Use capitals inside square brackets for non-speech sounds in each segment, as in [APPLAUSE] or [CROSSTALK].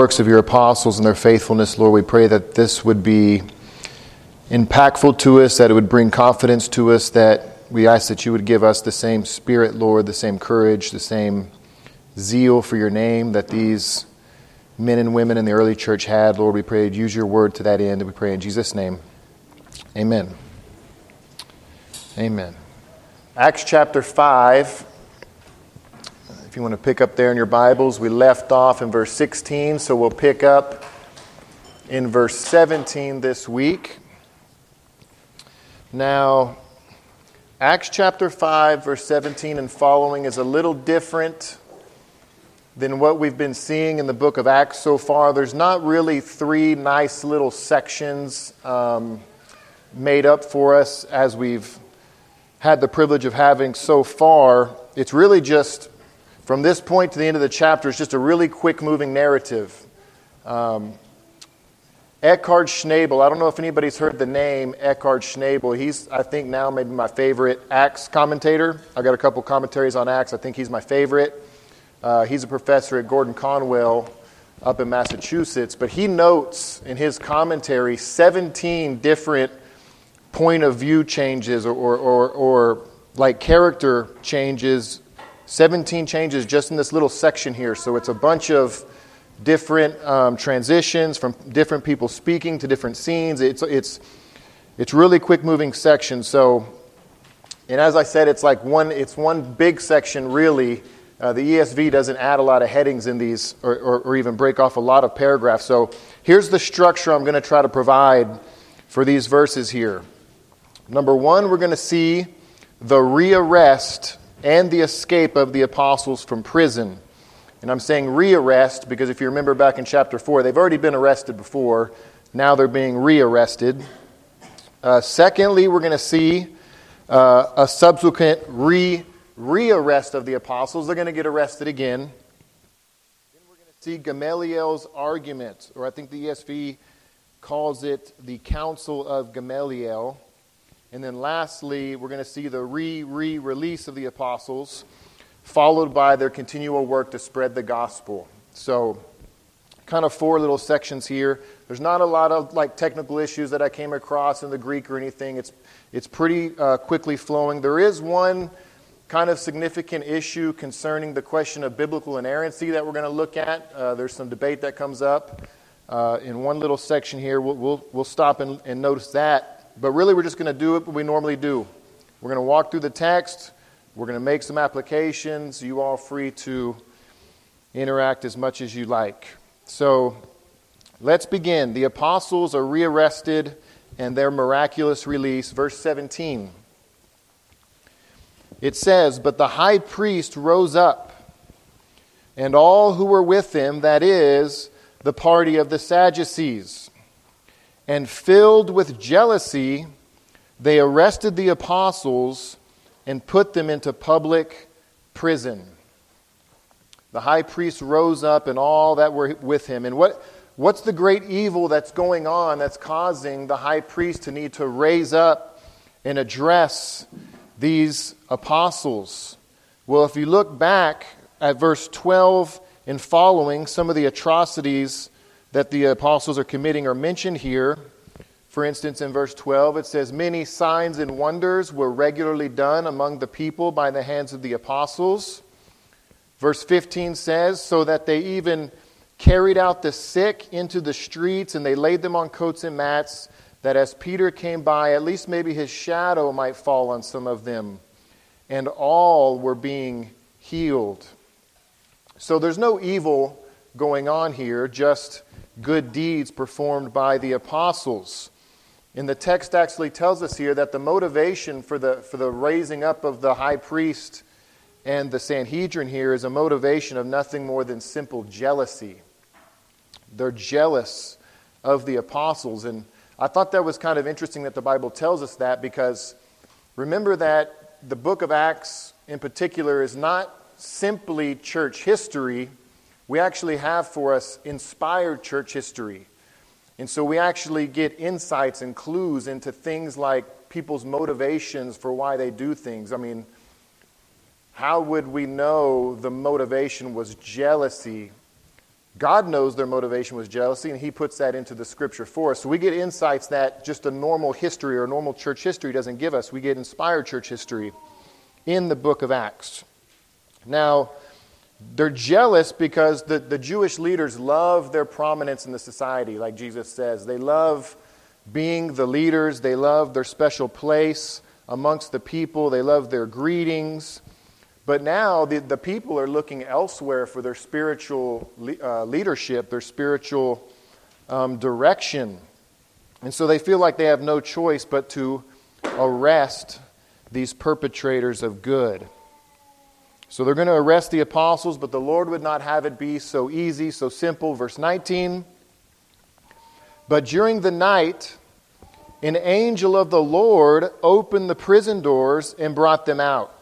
works of your apostles and their faithfulness, Lord, we pray that this would be impactful to us, that it would bring confidence to us, that we ask that you would give us the same spirit, Lord, the same courage, the same zeal for your name that these men and women in the early church had. Lord, we pray use your word to that end, and we pray in Jesus' name. Amen. Amen. Acts chapter 5. If you want to pick up there in your Bibles, we left off in verse 16, so we'll pick up in verse 17 this week. Now, Acts chapter 5, verse 17 and following is a little different than what we've been seeing in the book of Acts so far. There's not really three nice little sections um, made up for us as we've had the privilege of having so far. It's really just, from this point to the end of the chapter, it's just a really quick moving narrative. Um, Eckhard Schnabel. I don't know if anybody's heard the name Eckhard Schnabel. He's, I think, now maybe my favorite Acts commentator. I've got a couple commentaries on Acts. I think he's my favorite. Uh, he's a professor at Gordon Conwell up in Massachusetts. But he notes in his commentary 17 different point of view changes or, or, or, or like character changes, 17 changes just in this little section here. So it's a bunch of different um, transitions from different people speaking to different scenes. It's, it's, it's really quick moving section. So, and as I said, it's like one, it's one big section really. Uh, the ESV doesn't add a lot of headings in these or, or, or even break off a lot of paragraphs. So here's the structure I'm going to try to provide for these verses here. Number one, we're going to see the rearrest and the escape of the apostles from prison. And I'm saying rearrest because if you remember back in chapter 4, they've already been arrested before. Now they're being rearrested. Uh, secondly, we're going to see uh, a subsequent re rearrest of the apostles. They're going to get arrested again. Then we're going to see Gamaliel's argument, or I think the ESV calls it the Council of Gamaliel. And then lastly, we're going to see the re re release of the apostles followed by their continual work to spread the gospel. So, kind of four little sections here. There's not a lot of like technical issues that I came across in the Greek or anything. It's it's pretty uh, quickly flowing. There is one kind of significant issue concerning the question of biblical inerrancy that we're going to look at. Uh, there's some debate that comes up uh, in one little section here. We'll, we'll, we'll stop and, and notice that. But really, we're just going to do it what we normally do. We're going to walk through the text. We're going to make some applications. You all free to interact as much as you like. So let's begin. The apostles are rearrested and their miraculous release. Verse 17. It says, But the high priest rose up, and all who were with him, that is, the party of the Sadducees, and filled with jealousy, they arrested the apostles and put them into public prison. The high priest rose up and all that were with him. And what, what's the great evil that's going on that's causing the high priest to need to raise up and address these apostles? Well, if you look back at verse 12 and following, some of the atrocities that the apostles are committing are mentioned here. For instance, in verse 12, it says, Many signs and wonders were regularly done among the people by the hands of the apostles. Verse 15 says, So that they even carried out the sick into the streets and they laid them on coats and mats, that as Peter came by, at least maybe his shadow might fall on some of them. And all were being healed. So there's no evil going on here, just good deeds performed by the apostles. And the text actually tells us here that the motivation for the, for the raising up of the high priest and the Sanhedrin here is a motivation of nothing more than simple jealousy. They're jealous of the apostles. And I thought that was kind of interesting that the Bible tells us that because remember that the book of Acts in particular is not simply church history. We actually have for us inspired church history. And so we actually get insights and clues into things like people's motivations for why they do things. I mean, how would we know the motivation was jealousy God knows their motivation was jealousy, and He puts that into the scripture for us. So we get insights that just a normal history or normal church history doesn't give us. We get inspired church history in the book of Acts. Now, they're jealous because the, the Jewish leaders love their prominence in the society, like Jesus says. They love being the leaders, they love their special place amongst the people, they love their greetings. But now the, the people are looking elsewhere for their spiritual uh, leadership, their spiritual um, direction. And so they feel like they have no choice but to arrest these perpetrators of good. So they're going to arrest the apostles, but the Lord would not have it be so easy, so simple. Verse 19. But during the night, an angel of the Lord opened the prison doors and brought them out,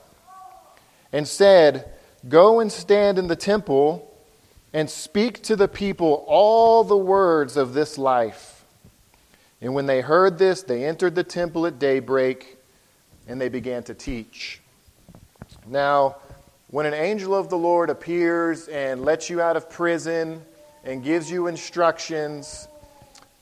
and said, Go and stand in the temple and speak to the people all the words of this life. And when they heard this, they entered the temple at daybreak and they began to teach. Now, when an angel of the Lord appears and lets you out of prison and gives you instructions,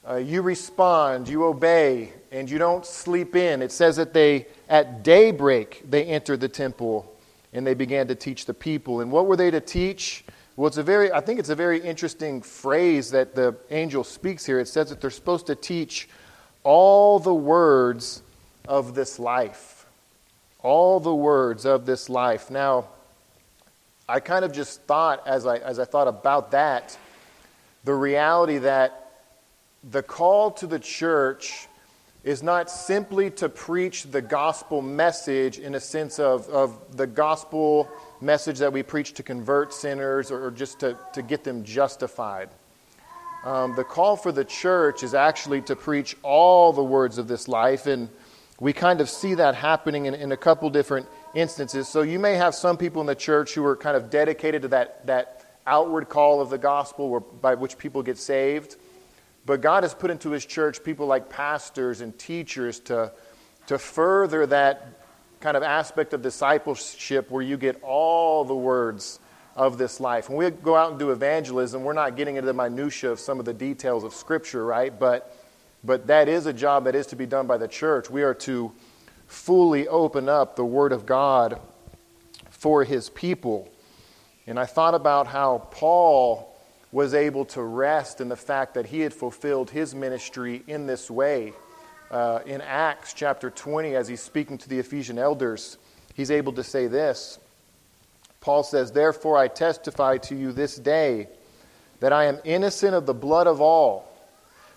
uh, you respond, you obey, and you don't sleep in. It says that they, at daybreak, they entered the temple and they began to teach the people. And what were they to teach? Well, it's a very, I think it's a very interesting phrase that the angel speaks here. It says that they're supposed to teach all the words of this life. All the words of this life. Now, I kind of just thought, as I, as I thought about that, the reality that the call to the church is not simply to preach the gospel message in a sense of, of the gospel message that we preach to convert sinners or, just to, to get them justified. Um, the call for the church is actually to preach all the words of this life, and we kind of see that happening in, in a couple different instances. So you may have some people in the church who are kind of dedicated to that, that outward call of the gospel where, by which people get saved. But God has put into his church people like pastors and teachers to, to further that kind of aspect of discipleship where you get all the words of this life. When we go out and do evangelism, we're not getting into the minutia of some of the details of Scripture, right? But, but that is a job that is to be done by the church. We are to fully open up the Word of God for His people. And I thought about how Paul was able to rest in the fact that he had fulfilled his ministry in this way. Uh, in Acts chapter 20, as he's speaking to the Ephesian elders, he's able to say this. Paul says, Therefore I testify to you this day that I am innocent of the blood of all,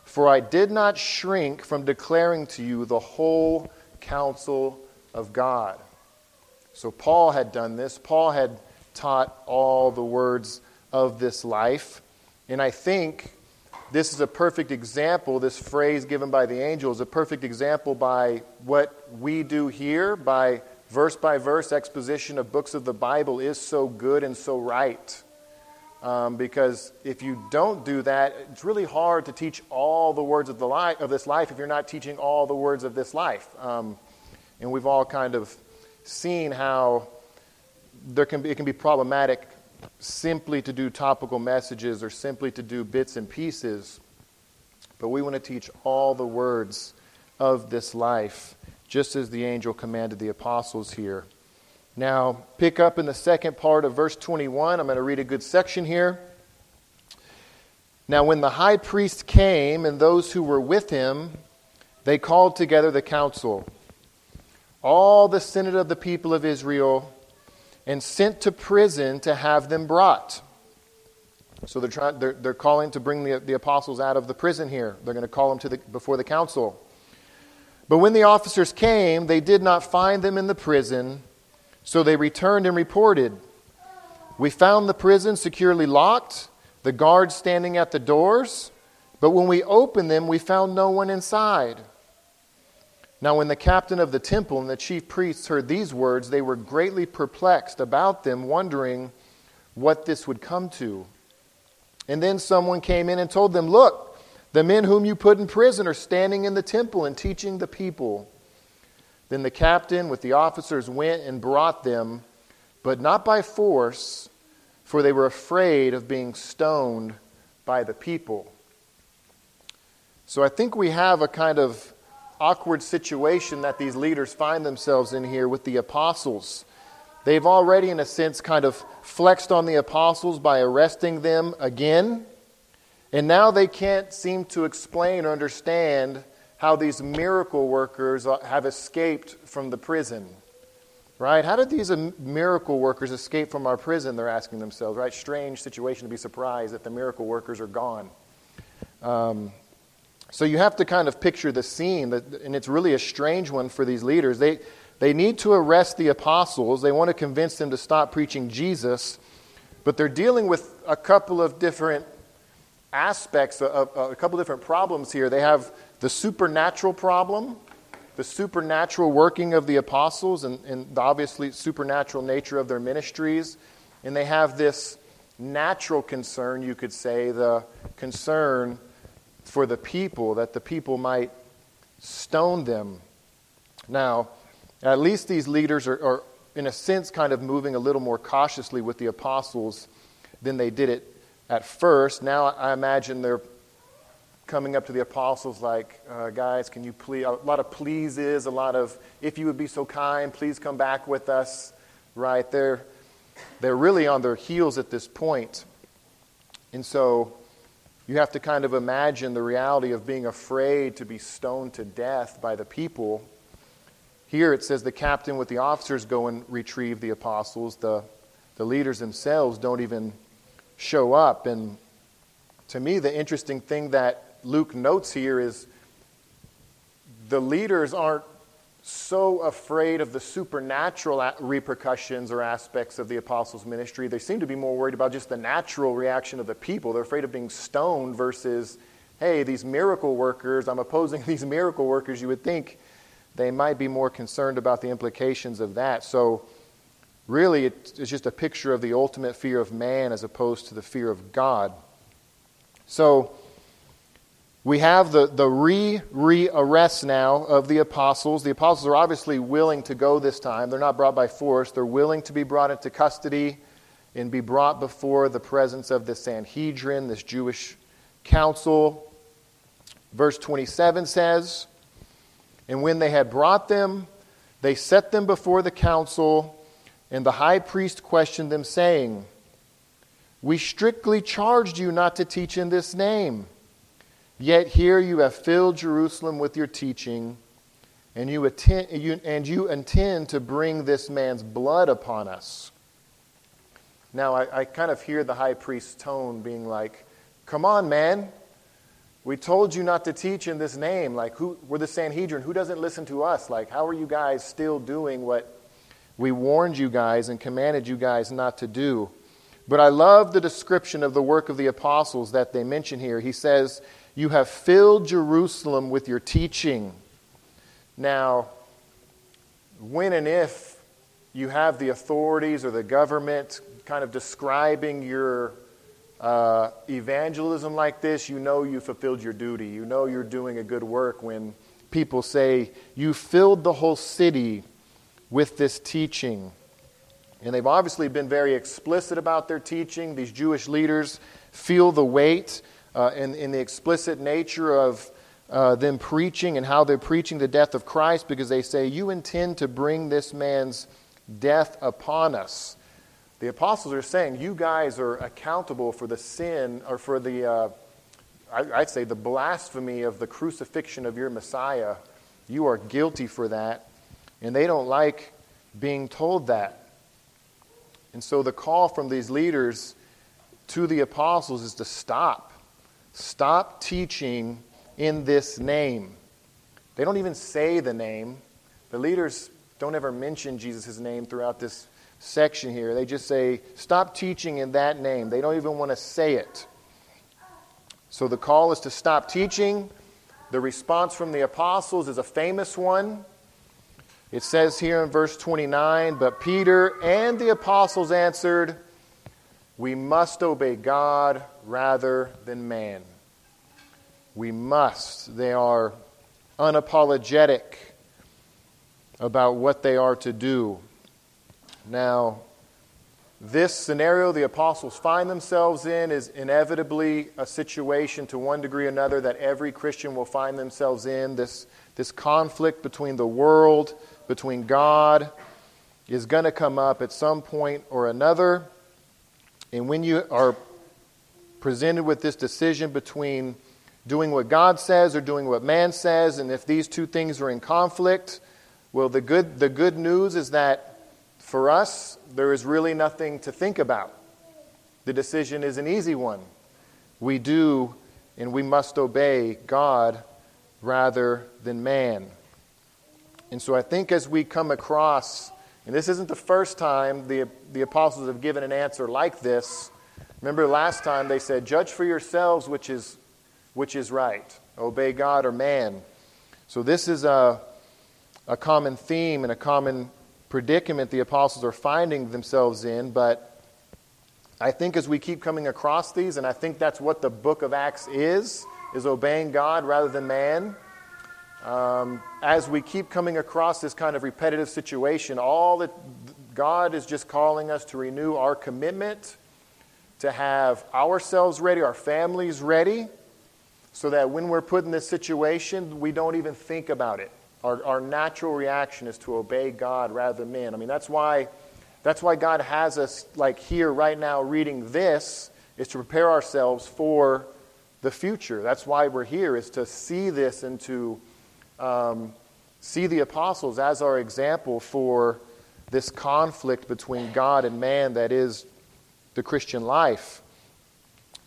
for I did not shrink from declaring to you the whole counsel of God. So Paul had done this. Paul had taught all the words of this life. And I think this is a perfect example, this phrase given by the angel is a perfect example by what we do here, by verse by verse exposition of books of the Bible is so good and so right. Um, because if you don't do that, it's really hard to teach all the words of, the li- of this life if you're not teaching all the words of this life. Um, and we've all kind of seen how there can be, it can be problematic simply to do topical messages or simply to do bits and pieces. But we want to teach all the words of this life, just as the angel commanded the apostles here. Now, pick up in the second part of verse 21. I'm going to read a good section here. Now, when the high priest came and those who were with him, they called together the council, all the senate of the people of Israel, and sent to prison to have them brought. So they're, trying, they're, they're calling to bring the, the apostles out of the prison here. They're going to call them to the, before the council. But when the officers came, they did not find them in the prison so they returned and reported We found the prison securely locked, the guards standing at the doors, but when we opened them, we found no one inside. Now, when the captain of the temple and the chief priests heard these words, they were greatly perplexed about them, wondering what this would come to. And then someone came in and told them, Look, the men whom you put in prison are standing in the temple and teaching the people. Then the captain with the officers went and brought them, but not by force, for they were afraid of being stoned by the people. So I think we have a kind of awkward situation that these leaders find themselves in here with the apostles. They've already, in a sense, kind of flexed on the apostles by arresting them again. And now they can't seem to explain or understand how these miracle workers have escaped from the prison. Right? How did these miracle workers escape from our prison? They're asking themselves, right? Strange situation to be surprised that the miracle workers are gone. Um, so you have to kind of picture the scene, that, and it's really a strange one for these leaders. They, they need to arrest the apostles, they want to convince them to stop preaching Jesus, but they're dealing with a couple of different aspects, of a couple of different problems here. They have the supernatural problem, the supernatural working of the apostles and, and the obviously supernatural nature of their ministries. And they have this natural concern, you could say, the concern for the people, that the people might stone them. Now, at least these leaders are, are, in a sense, kind of moving a little more cautiously with the apostles than they did it at first. Now, I imagine they're coming up to the apostles like, uh, guys, can you please, a lot of pleases, a lot of, if you would be so kind, please come back with us, right? They're, they're really on their heels at this point. And so you have to kind of imagine the reality of being afraid to be stoned to death by the people. Here it says the captain with the officers go and retrieve the apostles. The, the leaders themselves don't even show up. And to me, the interesting thing that Luke notes here is the leaders aren't so afraid of the supernatural repercussions or aspects of the apostles' ministry. They seem to be more worried about just the natural reaction of the people. They're afraid of being stoned versus, hey, these miracle workers, I'm opposing [LAUGHS] these miracle workers. You would think they might be more concerned about the implications of that. So, really, it's just a picture of the ultimate fear of man as opposed to the fear of God. So, we have the, the re re arrest now of the apostles. The apostles are obviously willing to go this time. They're not brought by force, they're willing to be brought into custody and be brought before the presence of the Sanhedrin, this Jewish council. Verse 27 says, And when they had brought them, they set them before the council, and the high priest questioned them, saying, We strictly charged you not to teach in this name. Yet here you have filled Jerusalem with your teaching, and you, attend, you, and you intend to bring this man's blood upon us. Now, I, I kind of hear the high priest's tone being like, Come on, man. We told you not to teach in this name. Like, who, we're the Sanhedrin. Who doesn't listen to us? Like, how are you guys still doing what we warned you guys and commanded you guys not to do? But I love the description of the work of the apostles that they mention here. He says, you have filled Jerusalem with your teaching. Now, when and if you have the authorities or the government kind of describing your uh, evangelism like this, you know you fulfilled your duty. You know you're doing a good work when people say, You filled the whole city with this teaching. And they've obviously been very explicit about their teaching. These Jewish leaders feel the weight uh, in, in the explicit nature of uh, them preaching and how they're preaching the death of Christ because they say, You intend to bring this man's death upon us. The apostles are saying, You guys are accountable for the sin or for the, uh, I, I'd say, the blasphemy of the crucifixion of your Messiah. You are guilty for that. And they don't like being told that. And so the call from these leaders to the apostles is to stop. Stop teaching in this name. They don't even say the name. The leaders don't ever mention Jesus' name throughout this section here. They just say, Stop teaching in that name. They don't even want to say it. So the call is to stop teaching. The response from the apostles is a famous one. It says here in verse 29 But Peter and the apostles answered, We must obey God rather than man. We must. They are unapologetic about what they are to do. Now, this scenario the apostles find themselves in is inevitably a situation to one degree or another that every Christian will find themselves in. This, this conflict between the world, between God, is going to come up at some point or another. And when you are presented with this decision between doing what God says or doing what man says, and if these two things are in conflict, well, the good, the good news is that for us, there is really nothing to think about. The decision is an easy one. We do and we must obey God rather than man. And so I think as we come across, and this isn't the first time the, the apostles have given an answer like this. Remember last time they said, Judge for yourselves which is, which is right, obey God or man. So this is a, a common theme and a common predicament the apostles are finding themselves in, but I think as we keep coming across these, and I think that's what the book of Acts is, is obeying God rather than man. Um, as we keep coming across this kind of repetitive situation, all that God is just calling us to renew our commitment to have ourselves ready, our families ready, so that when we're put in this situation, we don't even think about it. Our, our natural reaction is to obey God rather than men. I mean, that's why, that's why God has us, like here right now, reading this, is to prepare ourselves for the future. That's why we're here, is to see this and to um, see the apostles as our example for this conflict between God and man that is the Christian life.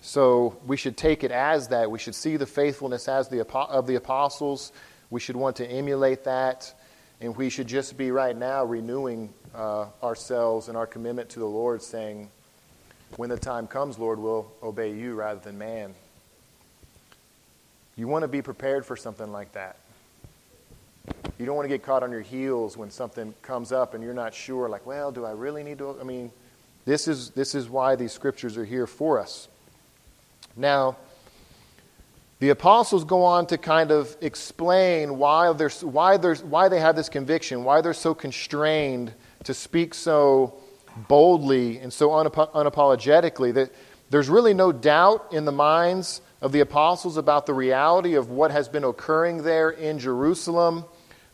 So we should take it as that. We should see the faithfulness as the, of the apostles we should want to emulate that, and we should just be right now renewing uh, ourselves and our commitment to the Lord, saying, When the time comes, Lord, we'll obey you rather than man. You want to be prepared for something like that. You don't want to get caught on your heels when something comes up and you're not sure, like, well, do I really need to? I mean, this is, this is why these scriptures are here for us. Now, the apostles go on to kind of explain why, they're, why, they're, why they have this conviction, why they're so constrained to speak so boldly and so unapologetically that there's really no doubt in the minds of the apostles about the reality of what has been occurring there in Jerusalem.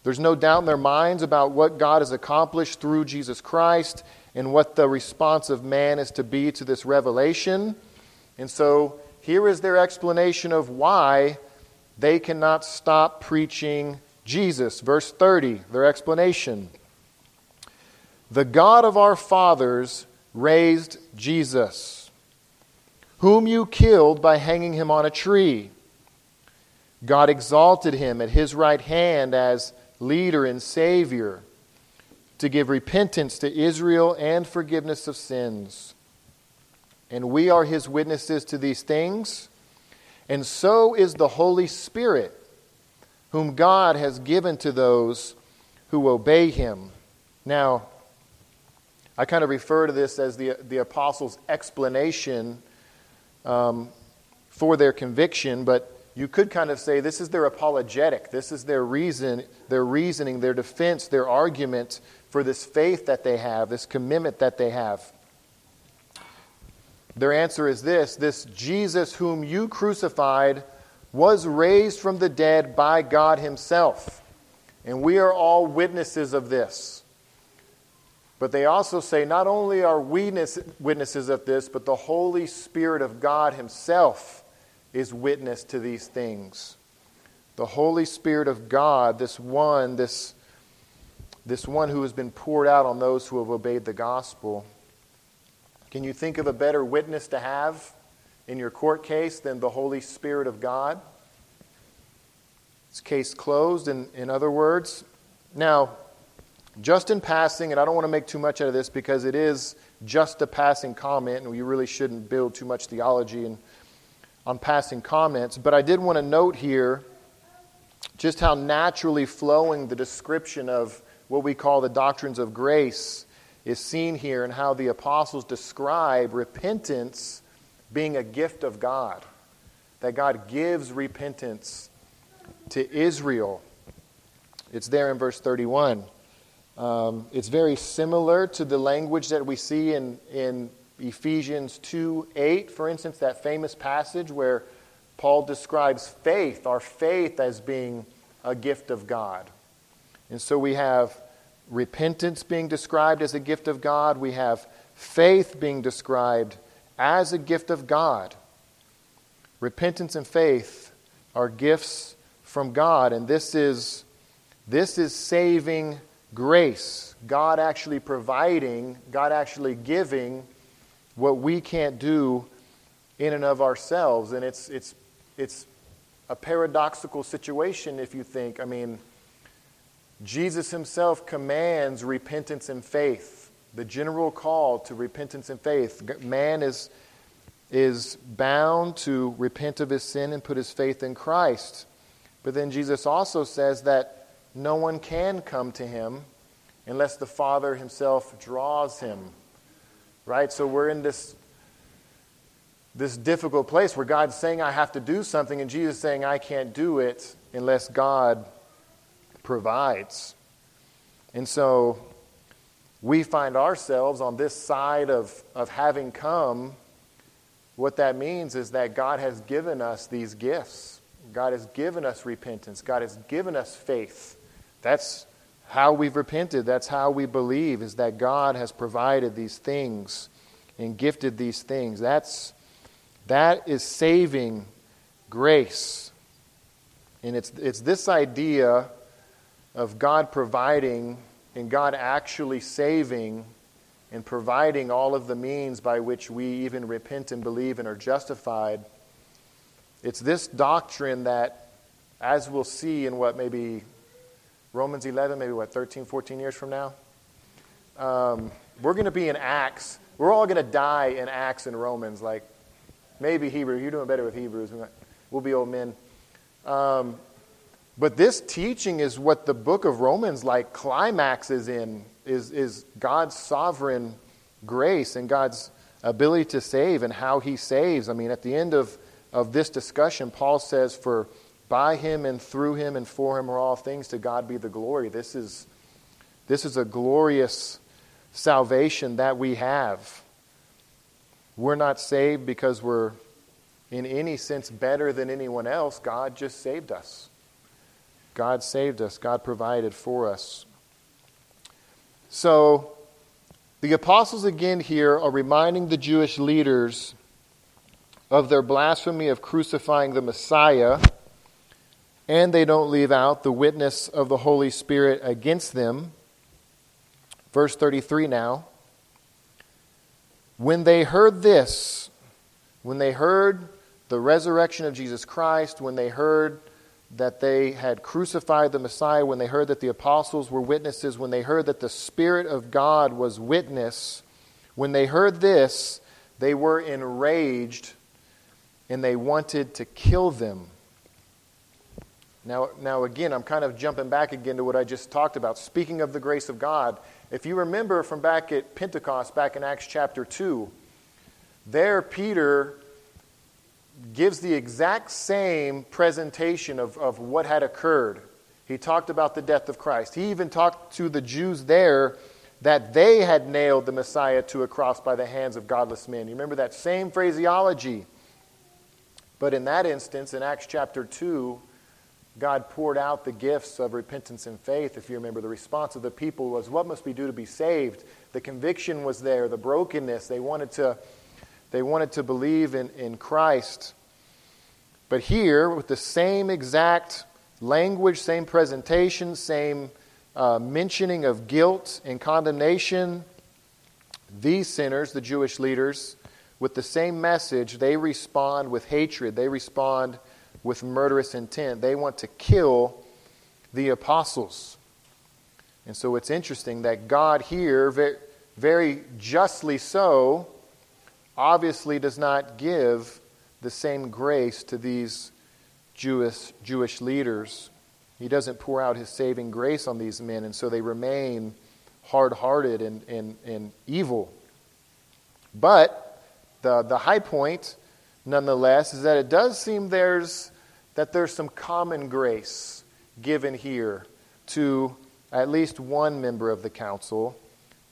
There's no doubt in their minds about what God has accomplished through Jesus Christ and what the response of man is to be to this revelation. And so here is their explanation of why they cannot stop preaching Jesus. Verse 30, their explanation. The God of our fathers raised Jesus, whom you killed by hanging him on a tree. God exalted him at his right hand as leader and Savior to give repentance to Israel and forgiveness of sins and we are his witnesses to these things. And so is the Holy Spirit, whom God has given to those who obey him. Now, I kind of refer to this as the, the apostles' explanation um, for their conviction, but you could kind of say this is their apologetic. This is their reason, their reasoning, their defense, their argument for this faith that they have, this commitment that they have. Their answer is this this Jesus, whom you crucified, was raised from the dead by God Himself. And we are all witnesses of this. But they also say not only are we witnesses of this, but the Holy Spirit of God Himself is witness to these things. The Holy Spirit of God, this one, this, this one who has been poured out on those who have obeyed the gospel. Can you think of a better witness to have in your court case than the Holy Spirit of God? It's case closed, in, in other words. Now, just in passing, and I don't want to make too much out of this because it is just a passing comment, and we really shouldn't build too much theology in, on passing comments, but I did want to note here just how naturally flowing the description of what we call the doctrines of grace is seen here in how the apostles describe repentance being a gift of God. That God gives repentance to Israel. It's there in verse 31. Um, it's very similar to the language that we see in, in Ephesians 2 8, for instance, that famous passage where Paul describes faith, our faith, as being a gift of God. And so we have repentance being described as a gift of God, we have faith being described as a gift of God. Repentance and faith are gifts from God, and this is, this is saving grace. God actually providing, God actually giving what we can't do in and of ourselves. And it's, it's, it's a paradoxical situation if you think, I mean, Jesus himself commands repentance and faith, the general call to repentance and faith. Man is, is bound to repent of his sin and put his faith in Christ. But then Jesus also says that no one can come to him unless the Father himself draws him. Right? So we're in this this difficult place where God's saying I have to do something and Jesus saying I can't do it unless God provides. And so we find ourselves on this side of, of having come. What that means is that God has given us these gifts. God has given us repentance. God has given us faith. That's how we've repented. That's how we believe, is that God has provided these things and gifted these things. That's, that is saving grace. And it's, it's this idea of God providing and God actually saving and providing all of the means by which we even repent and believe and are justified. It's this doctrine that, as we'll see in what maybe Romans 11, maybe what, 13, 14 years from now? Um, we're going to be in Acts. We're all going to die in Acts and Romans, like maybe Hebrew. You're doing better with Hebrews. We'll be old men. Um, but this teaching is what the book of Romans like climaxes in is, is God's sovereign grace and God's ability to save and how he saves. I mean, at the end of, of this discussion, Paul says, For by him and through him and for him are all things. To God be the glory. This is, this is a glorious salvation that we have. We're not saved because we're in any sense better than anyone else. God just saved us. God saved us. God provided for us. So, the apostles again here are reminding the Jewish leaders of their blasphemy of crucifying the Messiah and they don't leave out the witness of the Holy Spirit against them. Verse 33 now. When they heard this, when they heard the resurrection of Jesus Christ, when they heard that they had crucified the Messiah, when they heard that the apostles were witnesses, when they heard that the Spirit of God was witness, when they heard this, they were enraged and they wanted to kill them. Now, now, again, I'm kind of jumping back again to what I just talked about. Speaking of the grace of God, if you remember from back at Pentecost, back in Acts chapter 2, there Peter gives the exact same presentation of, of what had occurred. He talked about the death of Christ. He even talked to the Jews there that they had nailed the Messiah to a cross by the hands of godless men. You remember that same phraseology. But in that instance, in Acts chapter 2, God poured out the gifts of repentance and faith. If you remember, the response of the people was, What must we do to be saved? The conviction was there, the brokenness. They wanted to, they wanted to believe in, in Christ. But here, with the same exact language, same presentation, same uh, mentioning of guilt and condemnation, these sinners, the Jewish leaders, with the same message, they respond with hatred. They respond with murderous intent. They want to kill the apostles. And so it's interesting that God here, very, very justly so, obviously does not give the same grace to these Jewish, Jewish leaders. He doesn't pour out his saving grace on these men, and so they remain hard hearted and, and, and evil. But the, the high point nonetheless, is that it does seem there's, that there's some common grace given here to at least one member of the council.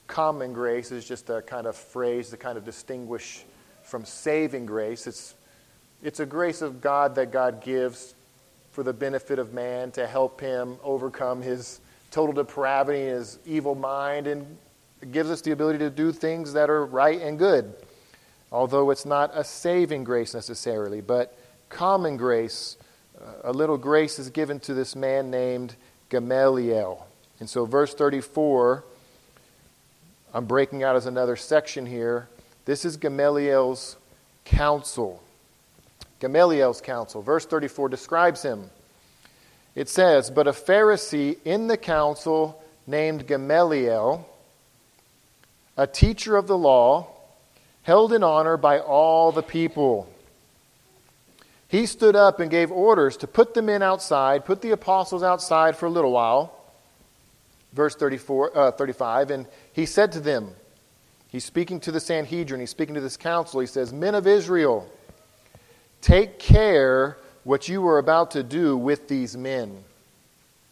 Common grace is just a kind of phrase to kind of distinguish from saving grace. It's, it's a grace of God that God gives for the benefit of man to help him overcome his total depravity, his evil mind, and gives us the ability to do things that are right and good. Although it's not a saving grace necessarily, but common grace, uh, a little grace is given to this man named Gamaliel. And so, verse 34, I'm breaking out as another section here. This is Gamaliel's counsel. Gamaliel's counsel. Verse 34 describes him. It says, But a Pharisee in the council named Gamaliel, a teacher of the law, held in honor by all the people. He stood up and gave orders to put the men outside, put the apostles outside for a little while. Verse 34, uh, 35, and he said to them, He's speaking to the Sanhedrin, he's speaking to this council. He says, Men of Israel, take care what you are about to do with these men.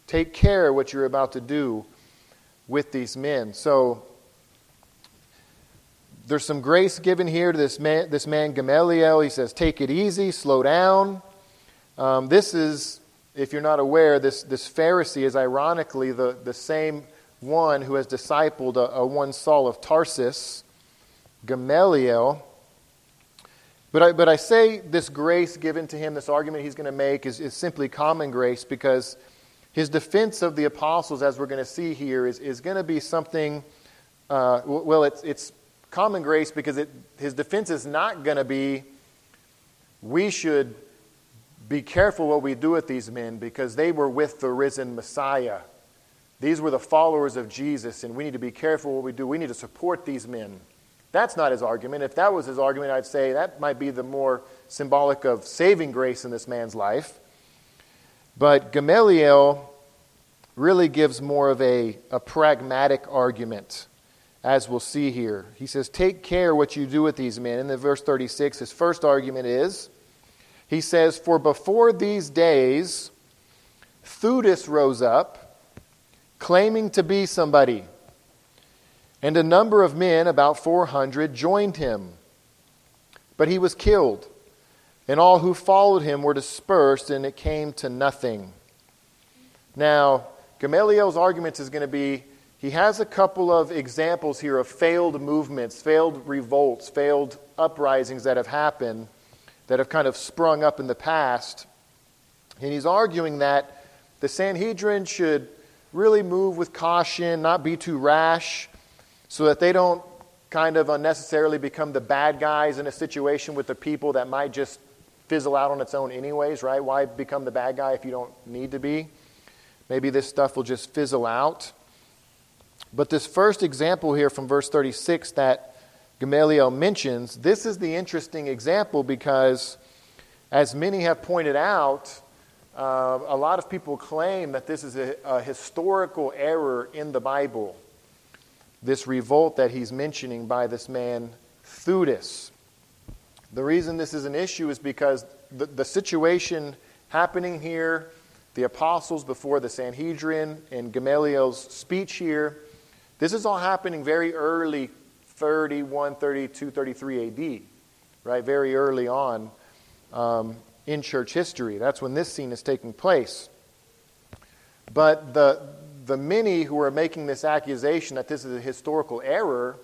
Take care what you're about to do with these men. So, there's some grace given here to this man, this man Gamaliel. He says, Take it easy, slow down. Um, this is, if you're not aware, this, this Pharisee is ironically the, the same one who has discipled a, a one Saul of Tarsus, Gamaliel. But I, but I say this grace given to him, this argument he's going to make, is, is simply common grace because his defense of the apostles, as we're going to see here, is, is going to be something, uh, well, it's, it's common grace because it, his defense is not going to be we should be careful what we do with these men because they were with the risen Messiah. These were the followers of Jesus, and we need to be careful what we do. We need to support these men. That's not his argument. If that was his argument, I'd say that might be the more symbolic of saving grace in this man's life. But Gamaliel really gives more of a, a pragmatic argument as we'll see here. He says, Take care what you do with these men. In the verse 36, his first argument is, he says, For before these days, Theudas rose up, claiming to be somebody. And a number of men, about 400, joined him. But he was killed, and all who followed him were dispersed, and it came to nothing. Now, Gamaliel's argument is going to be he has a couple of examples here of failed movements, failed revolts, failed uprisings that have happened, that have kind of sprung up in the past. And he's arguing that the Sanhedrin should really move with caution, not be too rash, so that they don't kind of unnecessarily become the bad guys in a situation with the people that might just fizzle out on its own, anyways, right? Why become the bad guy if you don't need to be? Maybe this stuff will just fizzle out. But this first example here from verse 36 that Gamaliel mentions, this is the interesting example because, as many have pointed out, uh, a lot of people claim that this is a, a historical error in the Bible. This revolt that he's mentioning by this man, Theudas. The reason this is an issue is because the, the situation happening here, the apostles before the Sanhedrin, and Gamaliel's speech here, this is all happening very early, 31, 32, 33 AD, right? Very early on um, in church history. That's when this scene is taking place. But the, the many who are making this accusation that this is a historical error,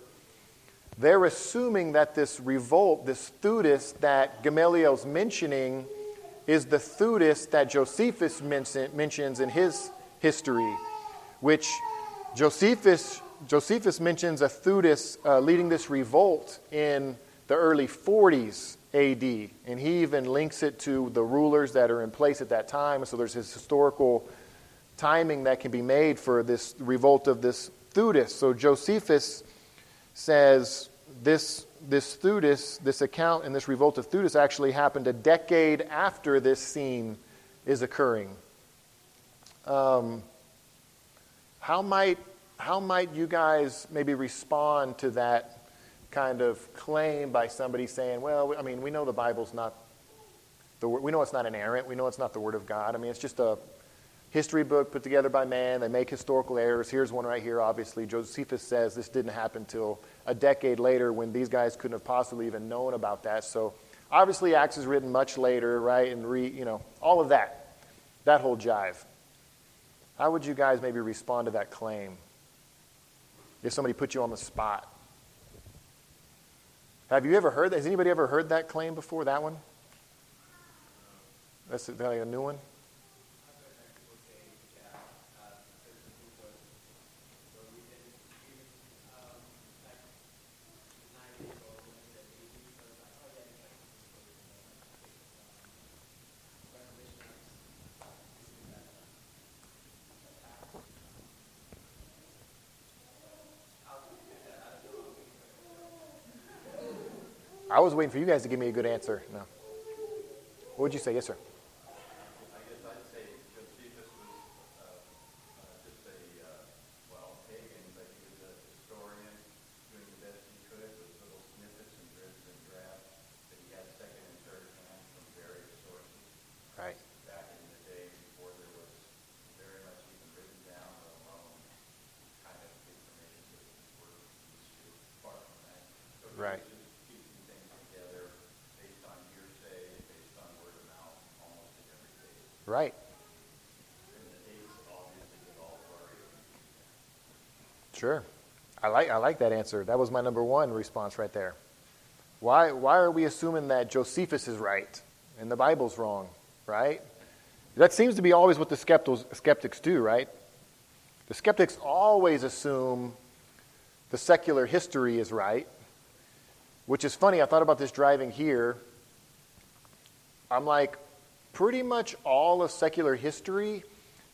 they're assuming that this revolt, this Theudas that Gamaliel's mentioning, is the Theudas that Josephus mentions in his history, which Josephus, Josephus mentions a Theudas uh, leading this revolt in the early 40s AD, and he even links it to the rulers that are in place at that time. So there's this historical timing that can be made for this revolt of this Theudas. So Josephus says this, this Theudas, this account and this revolt of Theudas actually happened a decade after this scene is occurring. Um, how might, how might you guys maybe respond to that kind of claim by somebody saying, well, I mean, we know the Bible's not, the, we know it's not inerrant. We know it's not the Word of God. I mean, it's just a, history book put together by man. They make historical errors. Here's one right here, obviously. Josephus says this didn't happen until a decade later when these guys couldn't have possibly even known about that. So obviously, Acts is written much later, right? And re, you know, all of that, that whole jive. How would you guys maybe respond to that claim? If somebody put you on the spot. Have you ever heard that? Has anybody ever heard that claim before, that one? That's like a new one? I was waiting for you guys to give me a good answer. No. What would you say? Yes, sir. Right. Sure. I like, I like that answer. That was my number one response right there. Why, why are we assuming that Josephus is right and the Bible's wrong, right? That seems to be always what the skeptics, skeptics do, right? The skeptics always assume the secular history is right, which is funny. I thought about this driving here. I'm like, pretty much all of secular history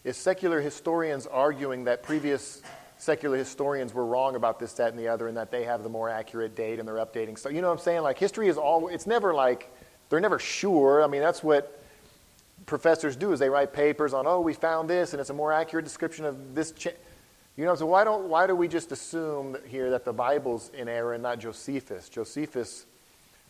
is secular historians arguing that previous secular historians were wrong about this, that, and the other, and that they have the more accurate date and they're updating. So, you know what I'm saying? Like, history is all, it's never like, they're never sure. I mean, that's what professors do is they write papers on, oh, we found this, and it's a more accurate description of this. Cha-. You know, so why, don't, why do we just assume here that the Bible's in error and not Josephus? Josephus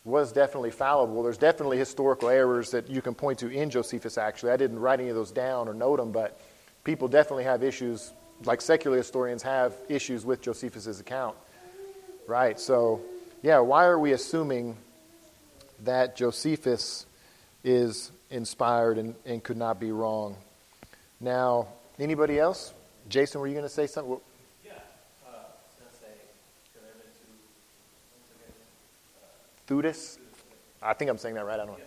was definitely fallible. There's definitely historical errors that you can point to in Josephus, actually. I didn't write any of those down or note them, but people definitely have issues, like secular historians have issues with Josephus's account. Right? So, yeah, why are we assuming that Josephus is inspired and, and could not be wrong? Now, anybody else? Jason, were you going to say something? Theudas? I think I'm saying that right. I don't know.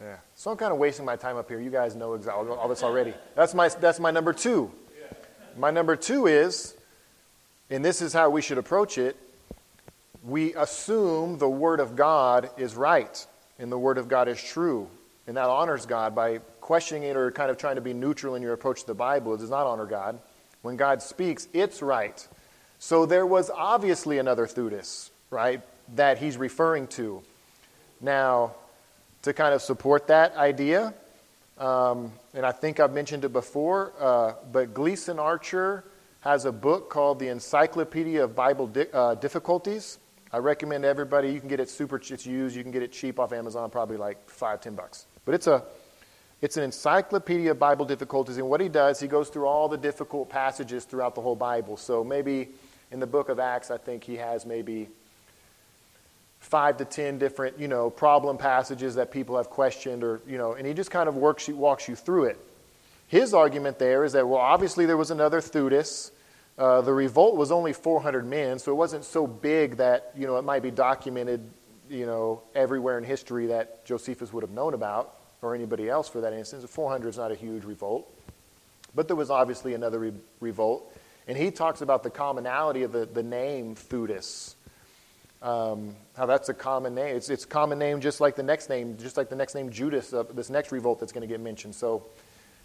Yeah. So I'm kind of wasting my time up here. You guys know exactly all this already. That's my, that's my number two. My number two is, and this is how we should approach it, we assume the Word of God is right and the Word of God is true. And that honors God by questioning it or kind of trying to be neutral in your approach to the Bible. It does not honor God. When God speaks, it's right. So there was obviously another Theudas, right, that he's referring to. Now, to kind of support that idea, um, and I think I've mentioned it before, uh, but Gleason Archer has a book called The Encyclopedia of Bible Di- uh, Difficulties. I recommend everybody. You can get it super. It's used. You can get it cheap off Amazon, probably like five, ten bucks. But it's a, it's an encyclopedia of Bible difficulties. And what he does, he goes through all the difficult passages throughout the whole Bible. So maybe in the book of Acts, I think he has maybe five to ten different, you know, problem passages that people have questioned, or you know, and he just kind of works, walks you through it. His argument there is that well, obviously there was another Theudas uh, the revolt was only 400 men, so it wasn't so big that you know it might be documented, you know, everywhere in history that Josephus would have known about, or anybody else for that instance. 400 is not a huge revolt, but there was obviously another re- revolt, and he talks about the commonality of the, the name Theudas. Um, how that's a common name. It's it's a common name, just like the next name, just like the next name Judas. Uh, this next revolt that's going to get mentioned. So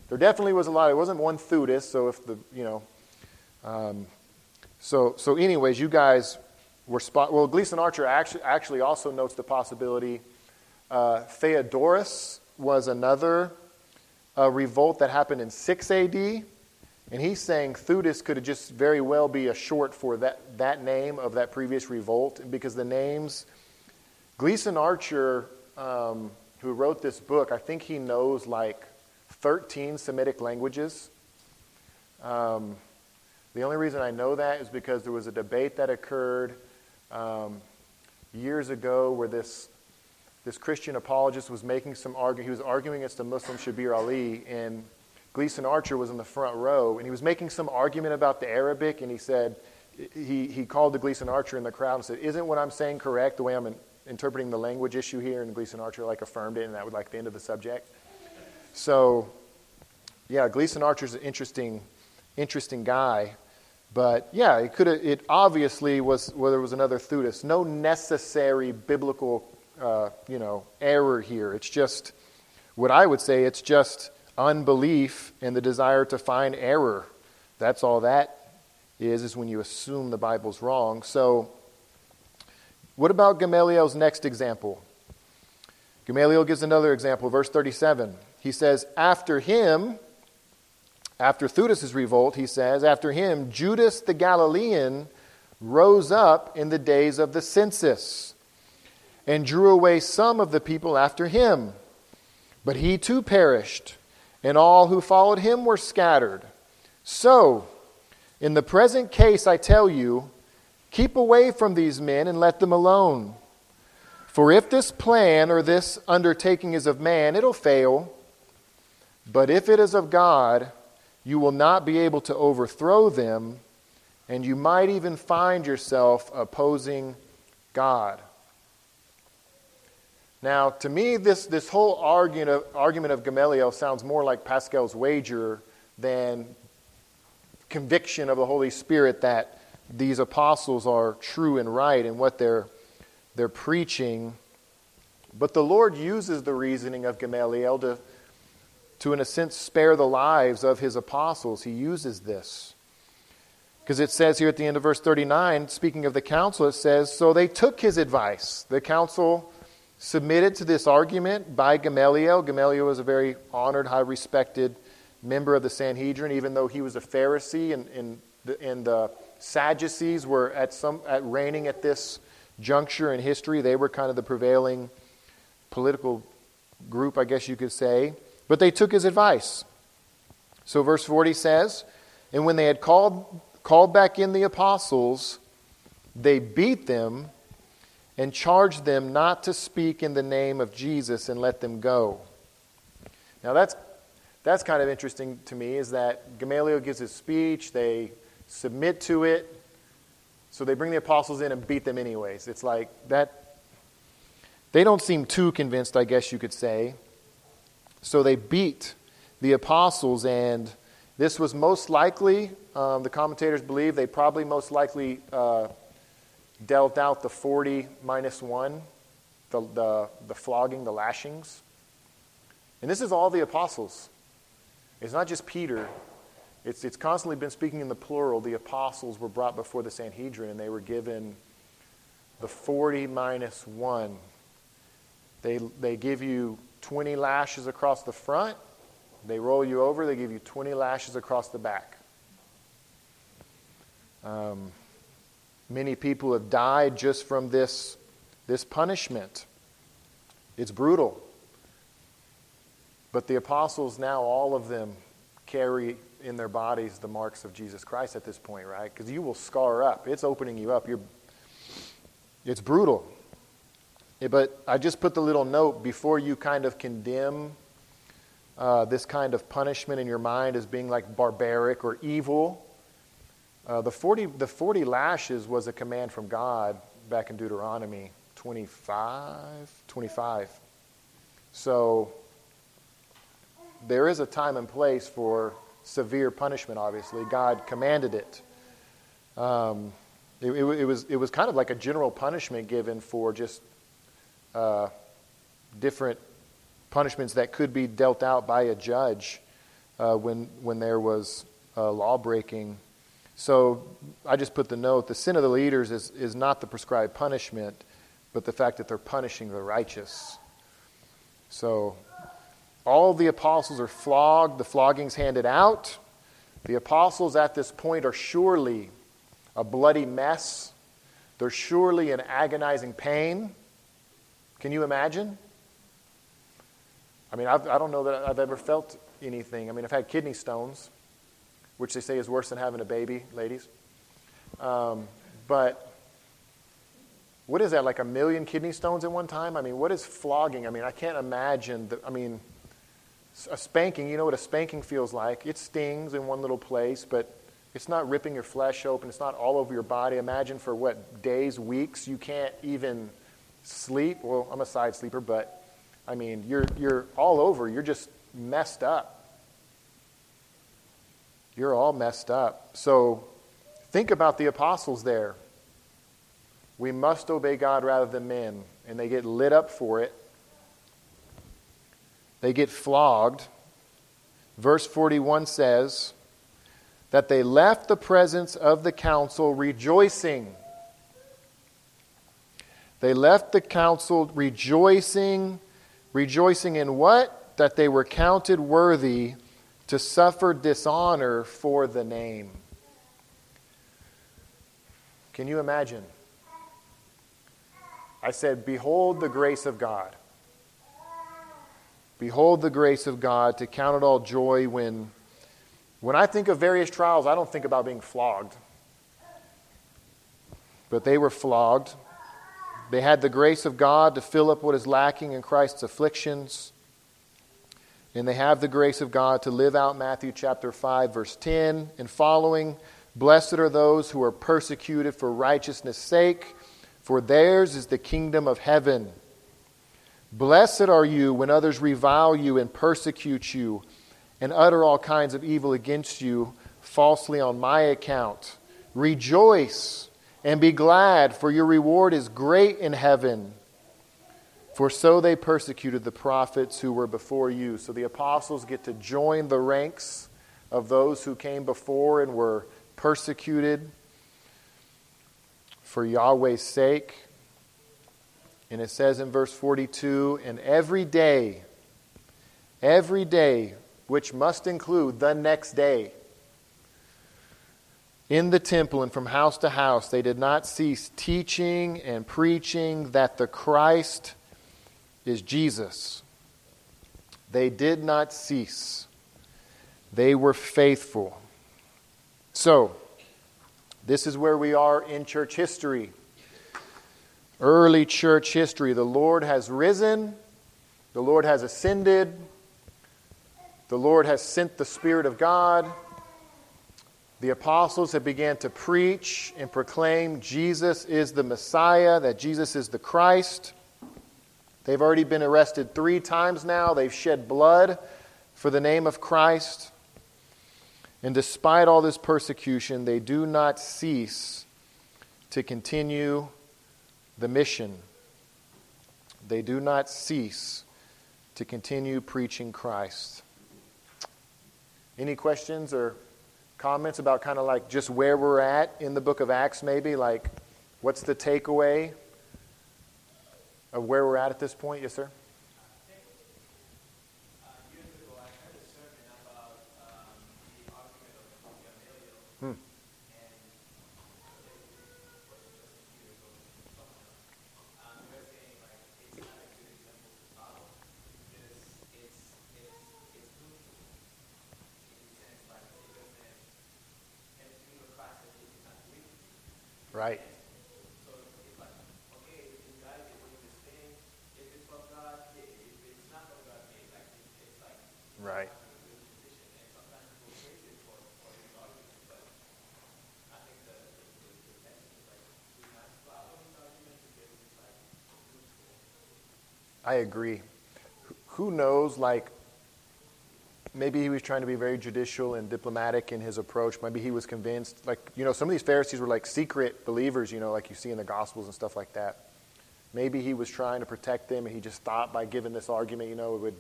there definitely was a lot. It wasn't one Theudas. So if the you know um, so, so, anyways, you guys were spot. Well, Gleason Archer actually, actually also notes the possibility. Uh, Theodorus was another uh, revolt that happened in 6 AD, And he's saying Theudas could just very well be a short for that, that name of that previous revolt because the names, Gleason Archer, um, who wrote this book, I think he knows like 13 Semitic languages. Um, the only reason I know that is because there was a debate that occurred um, years ago where this this Christian apologist was making some argument. He was arguing against the Muslim Shabir Ali, and Gleason Archer was in the front row, and he was making some argument about the Arabic, and he said, he, he called the Gleason Archer in the crowd and said, Isn't what I'm saying correct the way I'm in, interpreting the language issue here? And Gleason Archer like affirmed it, and that was like the end of the subject. So, yeah, Gleason Archer's an interesting, interesting guy. But yeah, it could it obviously was whether there was another Theudas. No necessary biblical uh, you know, error here. It's just, what I would say, it's just unbelief and the desire to find error. That's all that is, is when you assume the Bible's wrong. So, what about Gamaliel's next example? Gamaliel gives another example, verse 37. He says, After him, after Theudas' revolt, he says, After him, Judas the Galilean rose up in the days of the census and drew away some of the people after him. But he too perished, and all who followed him were scattered. So, in the present case, I tell you, keep away from these men and let them alone. For if this plan or this undertaking is of man, it'll fail. But if it is of God, you will not be able to overthrow them, and you might even find yourself opposing God. Now, to me, this, this whole argument of, argument of Gamaliel sounds more like Pascal's wager than conviction of the Holy Spirit that these apostles are true and right in what they're, they're preaching. But the Lord uses the reasoning of Gamaliel to, to, in a sense, spare the lives of his apostles. He uses this. Because it says here at the end of verse 39, speaking of the council, it says, So they took his advice. The council submitted to this argument by Gamaliel. Gamaliel was a very honored, high respected member of the Sanhedrin, even though he was a Pharisee and, and, the, and the Sadducees were at some at reigning at this juncture in history. They were kind of the prevailing political group, I guess you could say. But they took his advice. So verse 40 says, And when they had called, called back in the apostles, they beat them and charged them not to speak in the name of Jesus and let them go. Now that's that's kind of interesting to me is that Gamaliel gives his speech, they submit to it, so they bring the apostles in and beat them anyways. It's like that they don't seem too convinced, I guess you could say. So they beat the apostles, and this was most likely, um, the commentators believe, they probably most likely uh, dealt out the 40 minus 1, the, the, the flogging, the lashings. And this is all the apostles. It's not just Peter. It's, it's constantly been speaking in the plural. The apostles were brought before the Sanhedrin and they were given the 40 minus 1. They, they give you 20 lashes across the front. They roll you over. They give you 20 lashes across the back. Um, Many people have died just from this, this punishment. It's brutal. But the apostles now, all of them, carry in their bodies the marks of Jesus Christ at this point, right? Because you will scar up. It's opening you up. You're, it's brutal. But I just put the little note before you kind of condemn uh, this kind of punishment in your mind as being like barbaric or evil. Uh, the, 40, the 40 lashes was a command from God back in Deuteronomy 25. 25. So there is a time and place for severe punishment, obviously. God commanded it. Um, it, it, it, was, it was kind of like a general punishment given for just uh, different punishments that could be dealt out by a judge uh, when, when there was uh, law breaking so I just put the note the sin of the leaders is, is not the prescribed punishment, but the fact that they're punishing the righteous. So all the apostles are flogged, the flogging's handed out. The apostles at this point are surely a bloody mess. They're surely in agonizing pain. Can you imagine? I mean, I've, I do not know that I've ever felt anything. I mean, I've had kidney stones, which they say is worse than having a baby, ladies. Um, but what is that, like a million kidney stones at one time? I mean, what is flogging? I mean, I can't imagine. The, I mean, a spanking, you know what a spanking feels like. It stings in one little place, but it's not ripping your flesh open. It's not all over your body. Imagine for what, days, weeks, you can't even sleep. Well, I'm a side sleeper, but I mean, you're, you're all over. You're just messed up. You're all messed up. So think about the apostles there. We must obey God rather than men. And they get lit up for it. They get flogged. Verse 41 says that they left the presence of the council rejoicing. They left the council rejoicing. Rejoicing in what? That they were counted worthy to suffer dishonor for the name. Can you imagine? I said, Behold the grace of God. Behold the grace of God to count it all joy when, when I think of various trials, I don't think about being flogged. But they were flogged. They had the grace of God to fill up what is lacking in Christ's afflictions. And they have the grace of God to live out Matthew chapter 5, verse 10 and following. Blessed are those who are persecuted for righteousness' sake, for theirs is the kingdom of heaven. Blessed are you when others revile you and persecute you and utter all kinds of evil against you falsely on my account. Rejoice and be glad, for your reward is great in heaven. For so they persecuted the prophets who were before you. So the apostles get to join the ranks of those who came before and were persecuted for Yahweh's sake. And it says in verse 42 and every day, every day, which must include the next day, in the temple and from house to house, they did not cease teaching and preaching that the Christ is Jesus. They did not cease, they were faithful. So, this is where we are in church history. Early church history. The Lord has risen, the Lord has ascended, the Lord has sent the Spirit of God. The apostles have began to preach and proclaim Jesus is the Messiah, that Jesus is the Christ. They've already been arrested three times now. They've shed blood for the name of Christ. And despite all this persecution, they do not cease to continue the mission. They do not cease to continue preaching Christ. Any questions or comments about kind of like just where we're at in the book of Acts, maybe? Like, what's the takeaway? of where we're at at this point? Yes, sir? Hmm. Right. Right. I agree. Who knows, like, maybe he was trying to be very judicial and diplomatic in his approach. Maybe he was convinced, like, you know, some of these Pharisees were like secret believers, you know, like you see in the Gospels and stuff like that. Maybe he was trying to protect them and he just thought by giving this argument, you know, it would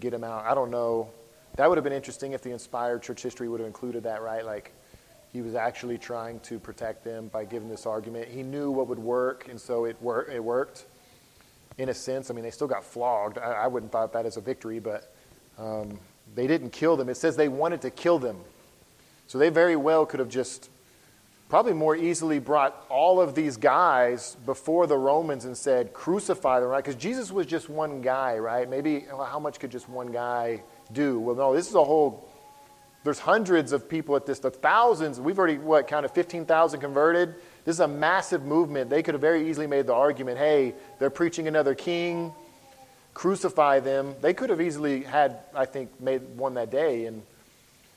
get him out. I don't know. That would have been interesting if the inspired church history would have included that, right? Like he was actually trying to protect them by giving this argument. He knew what would work, and so it, wor- it worked in a sense. I mean, they still got flogged. I, I wouldn't thought that as a victory, but um, they didn't kill them. It says they wanted to kill them. So they very well could have just probably more easily brought all of these guys before the Romans and said, crucify them, right? Because Jesus was just one guy, right? Maybe how much could just one guy do? Well, no, this is a whole, there's hundreds of people at this, the thousands. We've already, what, counted 15,000 converted? This is a massive movement. They could have very easily made the argument hey, they're preaching another king, crucify them. They could have easily had, I think, made one that day. And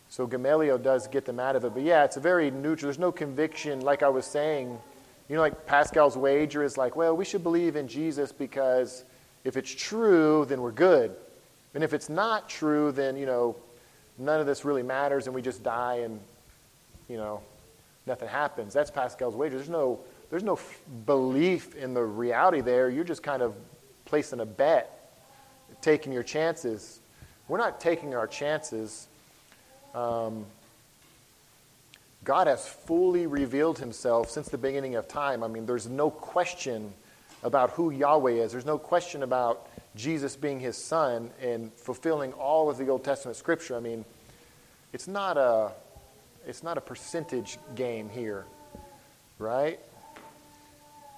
so Gamaliel does get them out of it. But yeah, it's a very neutral. There's no conviction, like I was saying. You know, like Pascal's wager is like, well, we should believe in Jesus because if it's true, then we're good. And if it's not true, then, you know, none of this really matters and we just die and, you know, nothing happens. That's Pascal's wager. There's no, there's no f- belief in the reality there. You're just kind of placing a bet, taking your chances. We're not taking our chances. Um, God has fully revealed himself since the beginning of time. I mean, there's no question about who Yahweh is. There's no question about Jesus being his son and fulfilling all of the Old Testament scripture. I mean, it's not a it's not a percentage game here, right?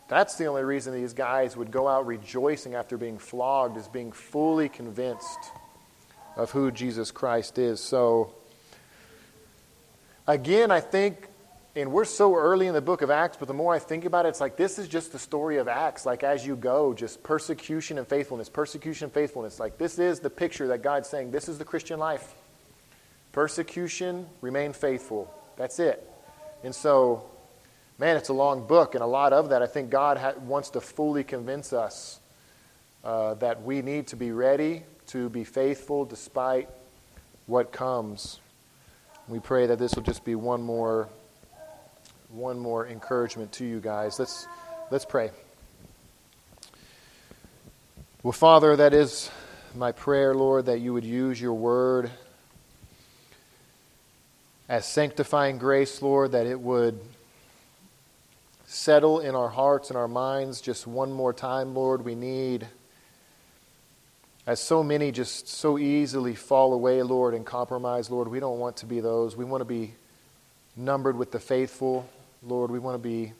That's the only reason these guys would go out rejoicing after being flogged is being fully convinced of who Jesus Christ is. So again, I think, and we're so early in the book of Acts, but the more I think about it, it's like this is just the story of Acts, like as you go, just persecution and faithfulness, persecution and faithfulness. Like this is the picture that God's saying, this is the Christian life. Persecution, remain faithful. That's it. And so, man, it's a long book, and a lot of that, I think God ha- wants to fully convince us uh, that we need to be ready to be faithful despite what comes. We pray that this will just be one more one more encouragement to you guys. Let's let's pray. Well, Father, that is my prayer, Lord, that you would use your word as sanctifying grace, Lord, that it would settle in our hearts and our minds just one more time, Lord. We need as so many just so easily fall away, Lord, and compromise, Lord, we don't want to be those. We want to be numbered with the faithful, Lord. We want to be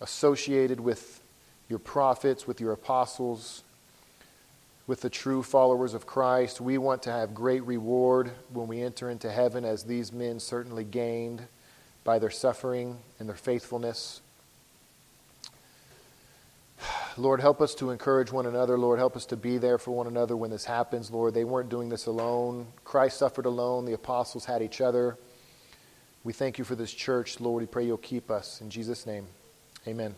associated with your prophets, with your apostles, with the true followers of Christ. We want to have great reward when we enter into heaven, as these men certainly gained by their suffering and their faithfulness. [SIGHS] Lord, help us to encourage one another. Lord, help us to be there for one another when this happens. Lord, they weren't doing this alone. Christ suffered alone. The apostles had each other. We thank you for this church. Lord, we pray you'll keep us. In Jesus' name, amen.